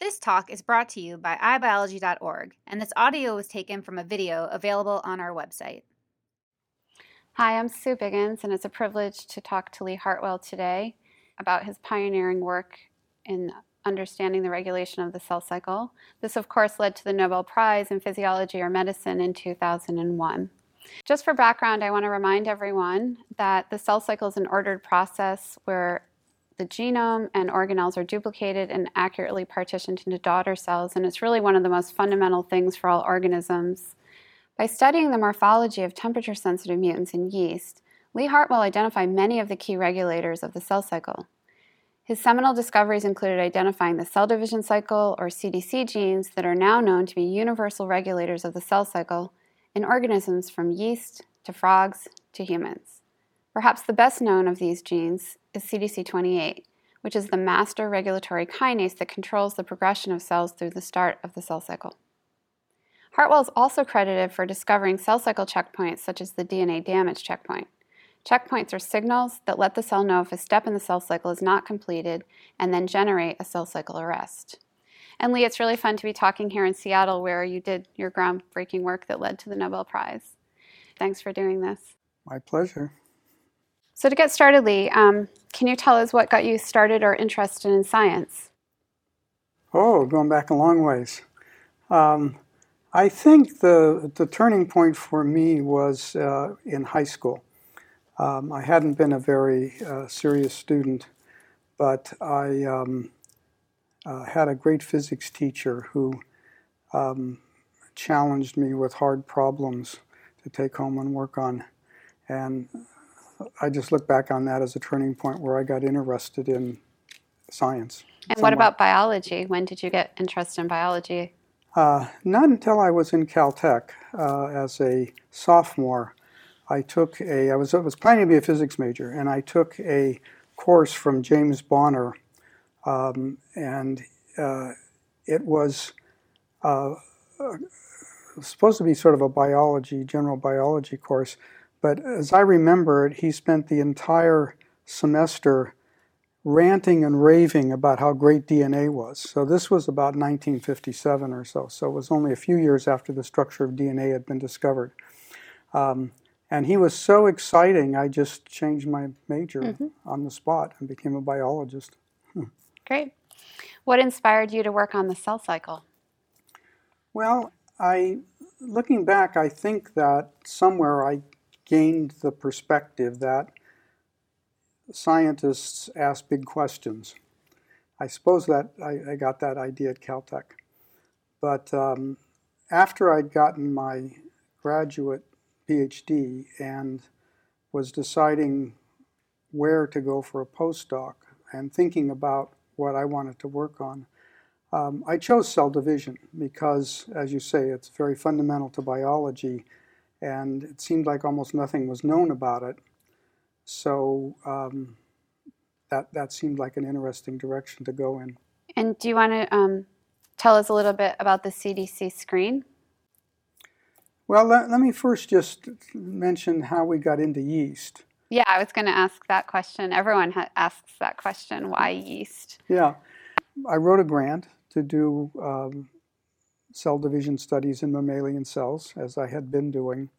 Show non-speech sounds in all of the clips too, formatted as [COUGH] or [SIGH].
This talk is brought to you by iBiology.org, and this audio was taken from a video available on our website. Hi, I'm Sue Biggins, and it's a privilege to talk to Lee Hartwell today about his pioneering work in understanding the regulation of the cell cycle. This, of course, led to the Nobel Prize in Physiology or Medicine in 2001. Just for background, I want to remind everyone that the cell cycle is an ordered process where the genome and organelles are duplicated and accurately partitioned into daughter cells, and it's really one of the most fundamental things for all organisms. By studying the morphology of temperature sensitive mutants in yeast, Lee Hartwell identified many of the key regulators of the cell cycle. His seminal discoveries included identifying the cell division cycle, or CDC genes, that are now known to be universal regulators of the cell cycle in organisms from yeast to frogs to humans. Perhaps the best known of these genes is CDC28, which is the master regulatory kinase that controls the progression of cells through the start of the cell cycle. Hartwell is also credited for discovering cell cycle checkpoints such as the DNA damage checkpoint. Checkpoints are signals that let the cell know if a step in the cell cycle is not completed and then generate a cell cycle arrest. And Lee, it's really fun to be talking here in Seattle where you did your groundbreaking work that led to the Nobel Prize. Thanks for doing this. My pleasure. So, to get started, Lee, um, can you tell us what got you started or interested in science? Oh, going back a long ways. Um, I think the, the turning point for me was uh, in high school. Um, I hadn't been a very uh, serious student, but I um, uh, had a great physics teacher who um, challenged me with hard problems to take home and work on. And I just look back on that as a turning point where I got interested in science. And what about biology? When did you get interested in biology? Uh, not until I was in Caltech uh, as a sophomore. I took a, I was, I was planning to be a physics major, and I took a course from James Bonner, um, and uh, it was uh, supposed to be sort of a biology, general biology course, but as I remember it, he spent the entire semester ranting and raving about how great DNA was. So this was about 1957 or so. So it was only a few years after the structure of DNA had been discovered. Um, and he was so exciting, I just changed my major mm-hmm. on the spot and became a biologist. Hmm. Great. What inspired you to work on the cell cycle? Well, I looking back, I think that somewhere I gained the perspective that scientists ask big questions. I suppose that I, I got that idea at Caltech. But um, after I'd gotten my graduate PhD and was deciding where to go for a postdoc and thinking about what I wanted to work on, um, I chose cell division because, as you say, it's very fundamental to biology and it seemed like almost nothing was known about it. So um, that that seemed like an interesting direction to go in. And do you want to um, tell us a little bit about the CDC screen? Well, let, let me first just mention how we got into yeast. Yeah, I was going to ask that question. Everyone ha- asks that question why yeast? Yeah. I wrote a grant to do um, cell division studies in mammalian cells, as I had been doing.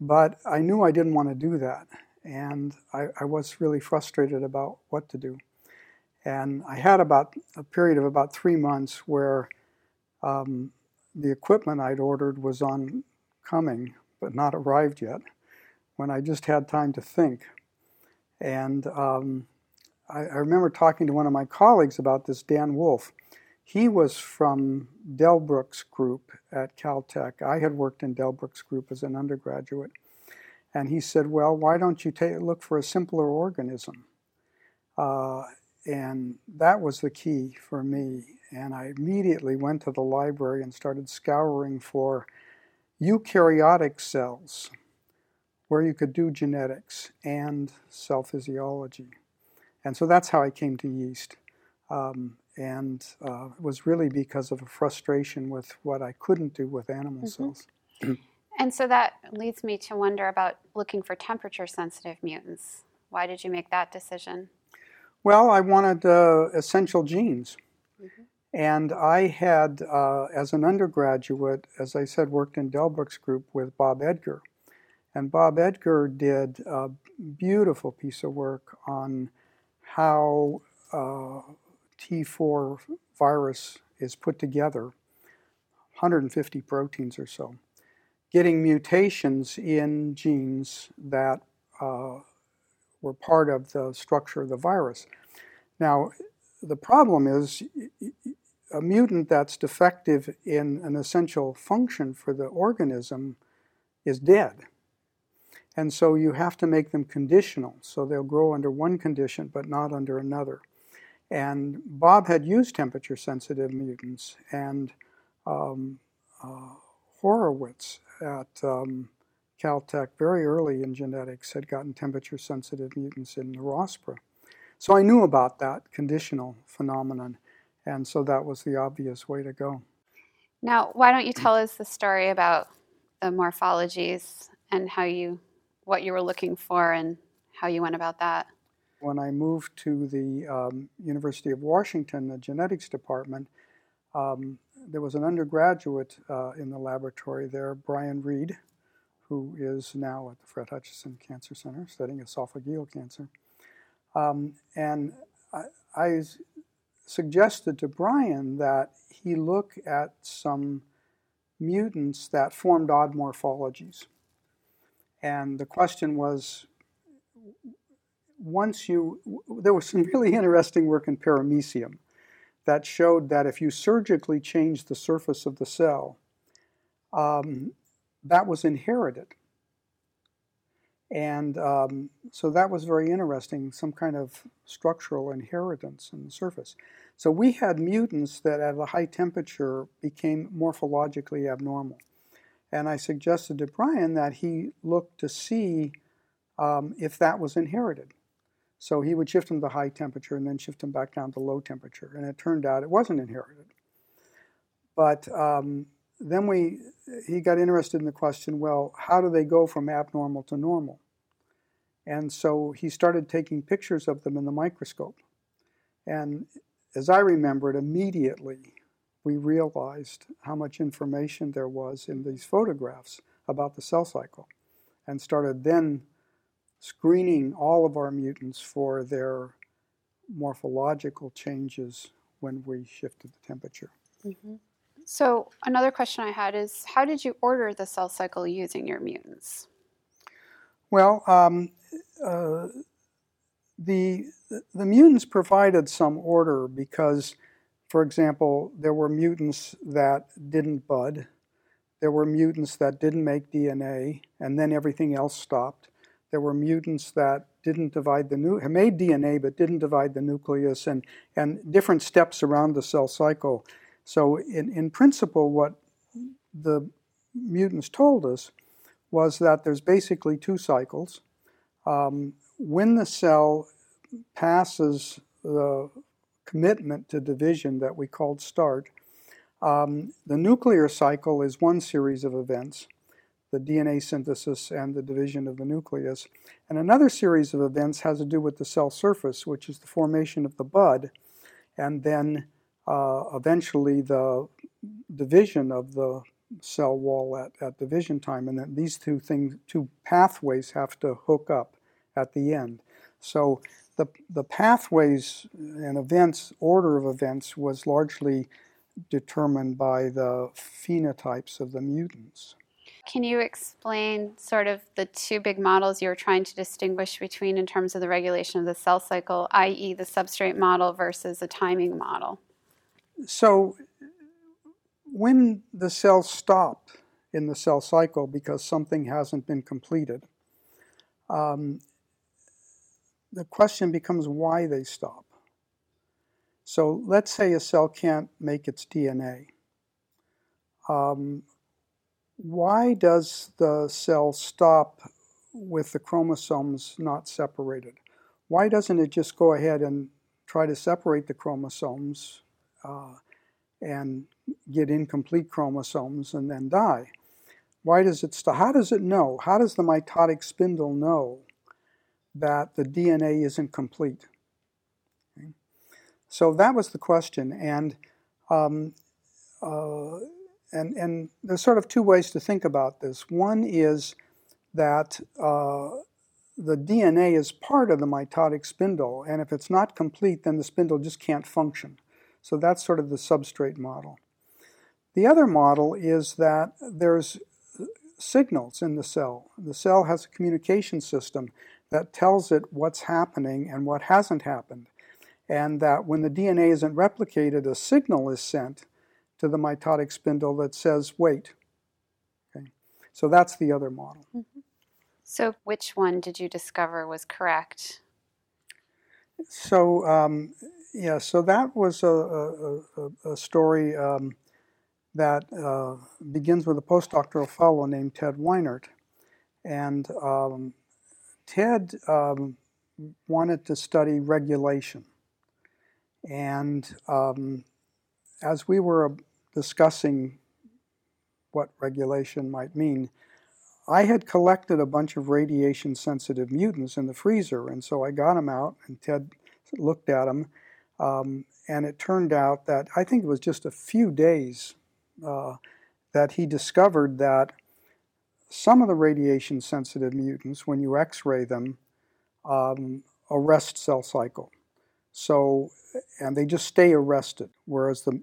But I knew I didn't want to do that, and I, I was really frustrated about what to do. And I had about a period of about three months where um, the equipment I'd ordered was on coming, but not arrived yet, when I just had time to think. And um, I, I remember talking to one of my colleagues about this, Dan Wolf, he was from Delbrück's group at Caltech. I had worked in Delbrück's group as an undergraduate. And he said, Well, why don't you take, look for a simpler organism? Uh, and that was the key for me. And I immediately went to the library and started scouring for eukaryotic cells where you could do genetics and cell physiology. And so that's how I came to yeast. Um, and uh, it was really because of a frustration with what I couldn't do with animal mm-hmm. cells. and so that leads me to wonder about looking for temperature sensitive mutants. Why did you make that decision? Well, I wanted uh, essential genes. Mm-hmm. And I had, uh, as an undergraduate, as I said, worked in Delbrück's group with Bob Edgar. And Bob Edgar did a beautiful piece of work on how uh, T4 virus is put together, 150 proteins or so, getting mutations in genes that uh, were part of the structure of the virus. Now, the problem is a mutant that's defective in an essential function for the organism is dead. And so you have to make them conditional. So they'll grow under one condition but not under another. And Bob had used temperature sensitive mutants, and um, uh, Horowitz at um, Caltech very early in genetics had gotten temperature sensitive mutants in Neurospora. So I knew about that conditional phenomenon, and so that was the obvious way to go. Now, why don't you tell us the story about the morphologies and how you, what you were looking for and how you went about that? When I moved to the um, University of Washington, the genetics department, um, there was an undergraduate uh, in the laboratory there, Brian Reid, who is now at the Fred Hutchinson Cancer Center studying esophageal cancer. Um, and I, I suggested to Brian that he look at some mutants that formed odd morphologies. And the question was once you, there was some really interesting work in paramecium that showed that if you surgically change the surface of the cell, um, that was inherited. And um, so that was very interesting, some kind of structural inheritance in the surface. So we had mutants that at a high temperature became morphologically abnormal. And I suggested to Brian that he look to see um, if that was inherited. So he would shift them to high temperature and then shift them back down to low temperature. And it turned out it wasn't inherited. But um, then we, he got interested in the question well, how do they go from abnormal to normal? And so he started taking pictures of them in the microscope. And as I remember it, immediately we realized how much information there was in these photographs about the cell cycle and started then screening all of our mutants for their morphological changes when we shifted the temperature. Mm-hmm. So, another question I had is how did you order the cell cycle using your mutants? Well, um, uh, the, the mutants provided some order because, for example, there were mutants that didn't bud, there were mutants that didn't make DNA, and then everything else stopped. There were mutants that didn't divide the made DNA but didn't divide the nucleus, and, and different steps around the cell cycle. So, in, in principle, what the mutants told us was that there's basically two cycles. Um, when the cell passes the commitment to division that we called start, um, the nuclear cycle is one series of events the DNA synthesis and the division of the nucleus. And another series of events has to do with the cell surface, which is the formation of the bud, and then uh, eventually the division of the cell wall at, at division time. And then these two things, two pathways have to hook up at the end. So the, the pathways and events, order of events, was largely determined by the phenotypes of the mutants. Can you explain sort of the two big models you're trying to distinguish between in terms of the regulation of the cell cycle, i.e., the substrate model versus a timing model? So, when the cells stop in the cell cycle because something hasn't been completed, um, the question becomes why they stop. So let's say a cell can't make its DNA. Um, why does the cell stop with the chromosomes not separated? Why doesn't it just go ahead and try to separate the chromosomes uh, and get incomplete chromosomes and then die? Why does it stop? How does it know? How does the mitotic spindle know that the DNA isn't complete. Okay. So that was the question, and Um, uh, and, and there's sort of two ways to think about this. One is that uh, the DNA is part of the mitotic spindle, and if it's not complete, then the spindle just can't function. So that's sort of the substrate model. The other model is that there's signals in the cell. The cell has a communication system that tells it what's happening and what hasn't happened. And that when the DNA isn't replicated, a signal is sent to the mitotic spindle that says, wait. Okay. So that's the other model. Mm-hmm. So, which one did you discover was correct? So, um, yeah, so that was a, a, a story um, that uh, begins with a postdoctoral fellow named Ted Weinert. And um, Ted um, wanted to study regulation. And um, as we were discussing what regulation might mean, I had collected a bunch of radiation sensitive mutants in the freezer, and so I got them out, and Ted looked at them. Um, and it turned out that I think it was just a few days uh, that he discovered that some of the radiation sensitive mutants, when you x ray them, um, arrest cell cycle. So, and they just stay arrested, whereas the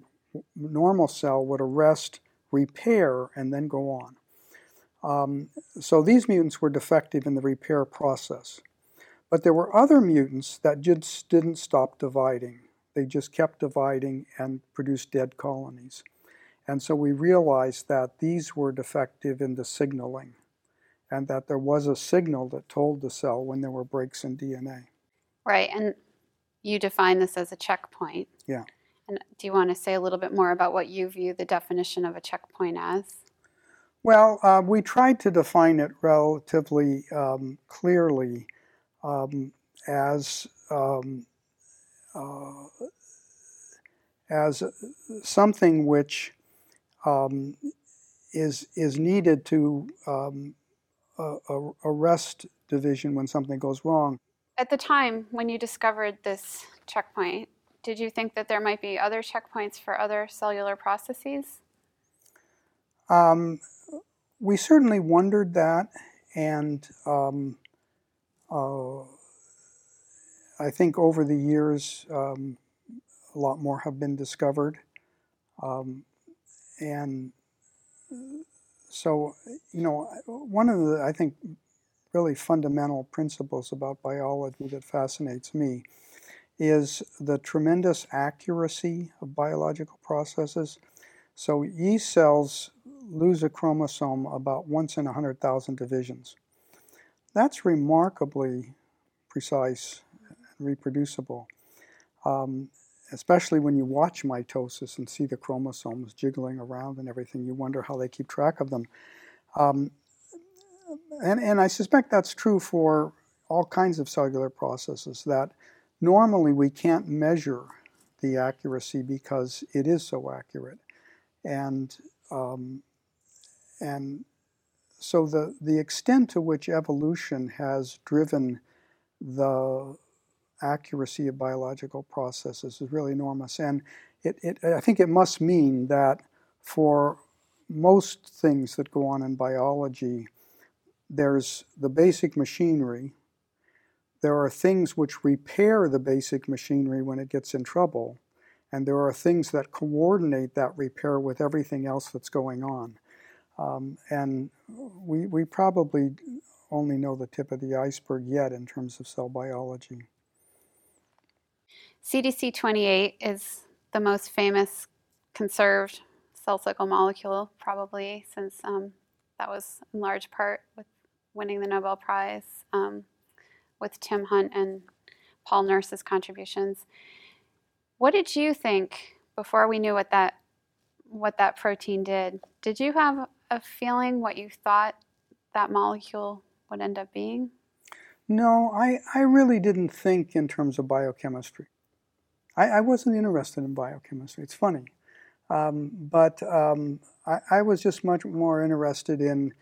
normal cell would arrest, repair, and then go on. Um, so these mutants were defective in the repair process. But there were other mutants that just didn't stop dividing. They just kept dividing and produced dead colonies. And so we realized that these were defective in the signaling and that there was a signal that told the cell when there were breaks in DNA. Right, and you define this as a checkpoint. Yeah. And do you want to say a little bit more about what you view the definition of a checkpoint as? Well, uh, we tried to define it relatively um, clearly um, as um, uh, as something which um, is is needed to um, arrest division when something goes wrong. At the time when you discovered this checkpoint, did you think that there might be other checkpoints for other cellular processes? Um, we certainly wondered that, and um, uh, I think over the years, um, a lot more have been discovered. Um, and so, you know, one of the, I think, really fundamental principles about biology that fascinates me is the tremendous accuracy of biological processes. So, yeast cells lose a chromosome about once in 100,000 divisions. That's remarkably precise and reproducible, um, especially when you watch mitosis and see the chromosomes jiggling around and everything. You wonder how they keep track of them. Um, and, and I suspect that's true for all kinds of cellular processes that normally we can't measure the accuracy because it is so accurate. And um, and so the, the extent to which evolution has driven the accuracy of biological processes is really enormous. And it, it, I think it must mean that for most things that go on in biology, there's the basic machinery. There are things which repair the basic machinery when it gets in trouble. And there are things that coordinate that repair with everything else that's going on. Um, and we, we probably only know the tip of the iceberg yet in terms of cell biology. CDC 28 is the most famous conserved cell cycle molecule, probably, since um, that was in large part with winning the Nobel Prize um, with Tim Hunt and Paul Nurse's contributions. What did you think before we knew what that what that protein did? Did you have a feeling what you thought that molecule would end up being? No, I, I really didn't think in terms of biochemistry. I, I wasn't interested in biochemistry. It's funny. Um, but um, I, I, was just much more interested in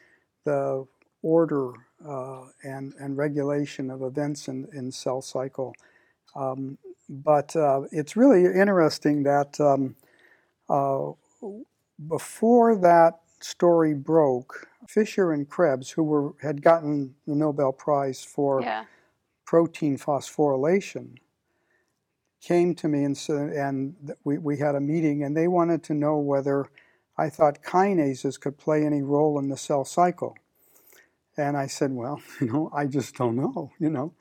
the order uh, and, and regulation of events in, in cell cycle. Um, but uh, it's really interesting that um, uh, before that story broke, Fischer and Krebs, who were had gotten the Nobel Prize for Yeah. protein phosphorylation, came to me and said, and we, we had a meeting, and they wanted to know whether I thought kinases could play any role in the cell cycle. And I said, well, [LAUGHS] you know, I just don't know, you know.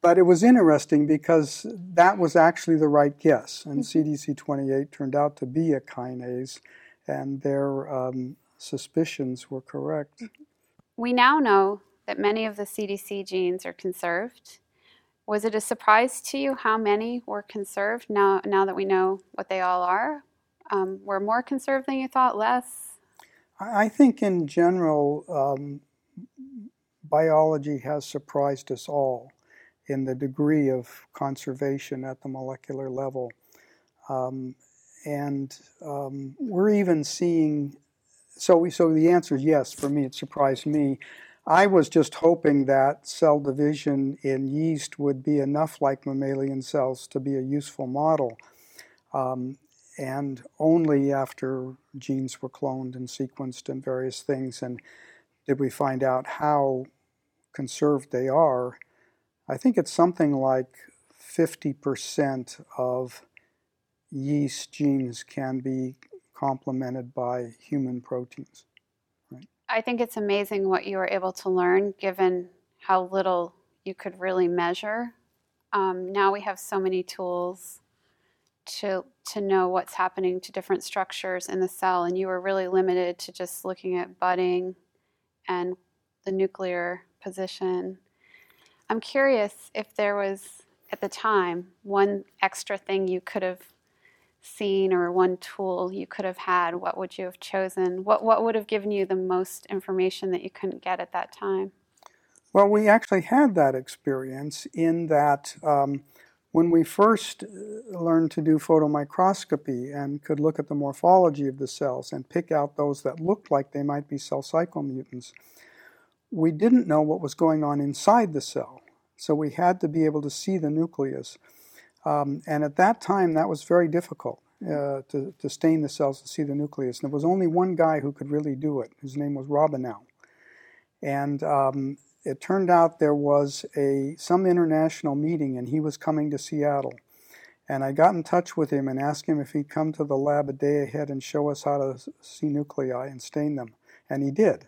But it was interesting because that was actually the right guess, and CDC28 turned out to be a kinase, and their um, suspicions were correct. We now know that many of the CDC genes are conserved. Was it a surprise to you how many were conserved now, now that we know what they all are? Um, were more conserved than you thought, less? I I think in general, um, biology has surprised us all in the degree of conservation at the molecular level. Um, and um, we're even seeing, so, we, so the answer is yes, for me, it surprised me. I was just hoping that cell division in yeast would be enough like mammalian cells to be a useful model. Um, and only after genes were cloned and sequenced and various things, and did we find out how conserved they are. I think it's something like 50% of yeast genes can be complemented by human proteins. Right? I think it's amazing what you were able to learn given how little you could really measure. Um, now we have so many tools to, to know what's happening to different structures in the cell, and you were really limited to just looking at budding and the nuclear position. I'm curious if there was, at the time, one extra thing you could have seen or one tool you could have had, what would you have chosen? What, what would have given you the most information that you couldn't get at that time? Well, we actually had that experience in that um, when we first uh, learned to do photomicroscopy and could look at the morphology of the cells and pick out those that looked like they might be cell cycle mutants, we didn't know what was going on inside the cell. So we had to be able to see the nucleus. Um, and at that time, that was very difficult uh, to, to stain the cells to see the nucleus. And there was only one guy who could really do it. His name was Robinow. And um, it turned out there was a some international meeting, and he was coming to Seattle. And I got in touch with him and asked him if he'd come to the lab a day ahead and show us how to see nuclei and stain them. And he did.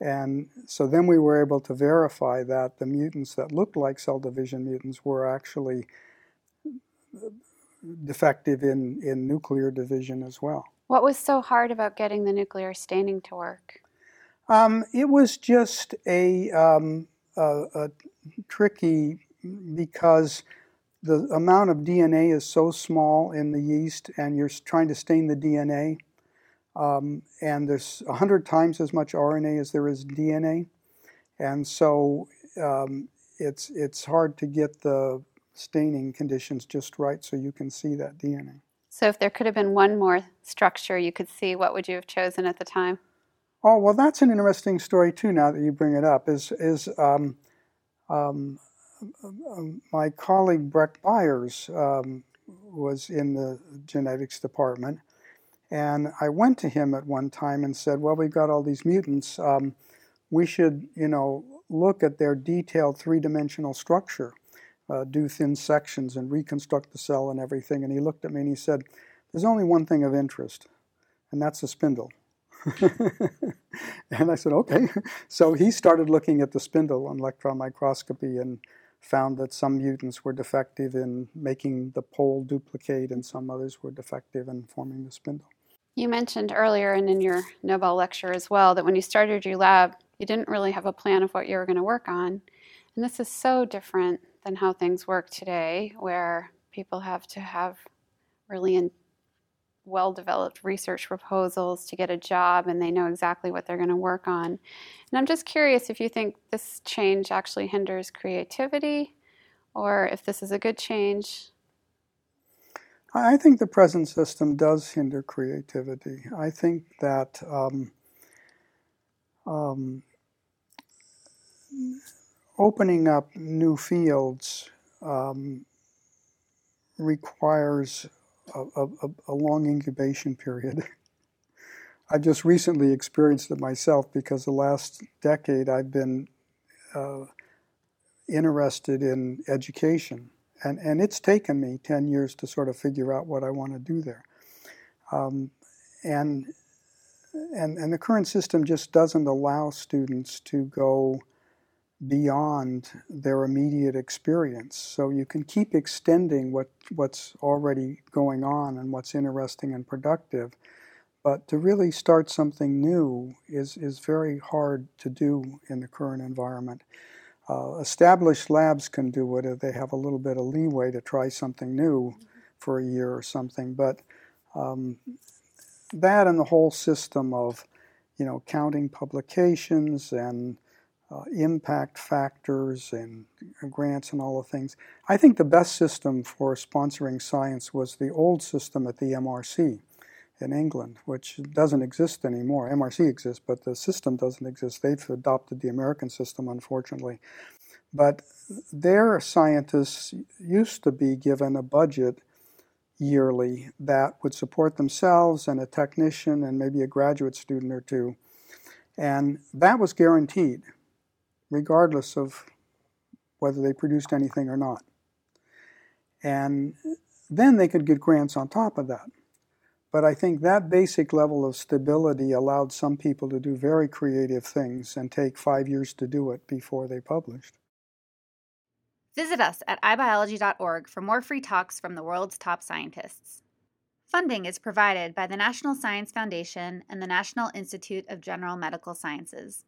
And so then we were able to verify that the mutants that looked like cell division mutants were actually defective in, in nuclear division as well. What was so hard about getting the nuclear staining to work? Um, it was just a, um, a, a tricky because the amount of DNA is so small in the yeast, and you're trying to stain the DNA, um, and there's 100 times as much RNA as there is DNA, and so um, it's it's hard to get the staining conditions just right so you can see that DNA. So, if there could have been one more structure you could see, what would you have chosen at the time? Oh well, that's an interesting story too. Now that you bring it up, is is um, um, my colleague Breck Byers um, was in the genetics department, and I went to him at one time and said, "Well, we've got all these mutants. Um, we should, you know, look at their detailed three-dimensional structure, uh, do thin sections, and reconstruct the cell and everything." And he looked at me and he said, "There's only one thing of interest, and that's the spindle." [LAUGHS] and I said, okay. So he started looking at the spindle on electron microscopy and found that some mutants were defective in making the pole duplicate and some others were defective in forming the spindle. You mentioned earlier and in your Nobel lecture as well that when you started your lab, you didn't really have a plan of what you were going to work on. And this is so different than how things work today, where people have to have really in, well developed research proposals to get a job and they know exactly what they're going to work on. And I'm just curious if you think this change actually hinders creativity or if this is a good change. I think the present system does hinder creativity. I think that um, um, opening up new fields um, requires a, a, a long incubation period. [LAUGHS] I've just recently experienced it myself because the last decade I've been uh, interested in education. And, and it's taken me 10 years to sort of figure out what I want to do there. Um, and, and, and the current system just doesn't allow students to go beyond their immediate experience. So you can keep extending what, what's already going on and what's interesting and productive. But to really start something new is, is very hard to do in the current environment. Uh, established labs can do it if they have a little bit of leeway to try something new for a year or something. But um, that and the whole system of, you know, counting publications and uh, impact factors and grants and all the things. I think the best system for sponsoring science was the old system at the MRC in England, which doesn't exist anymore. MRC exists, but the system doesn't exist. They've adopted the American system, unfortunately. But their scientists used to be given a budget yearly that would support themselves and a technician and maybe a graduate student or two. And that was guaranteed regardless of whether they produced anything or not. And then they could get grants on top of that. But I think that basic level of stability allowed some people to do very creative things and take five years to do it before they published. Visit us at ibiology.org for more free talks from the world's top scientists. Funding is provided by the National Science Foundation and the National Institute of General Medical Sciences.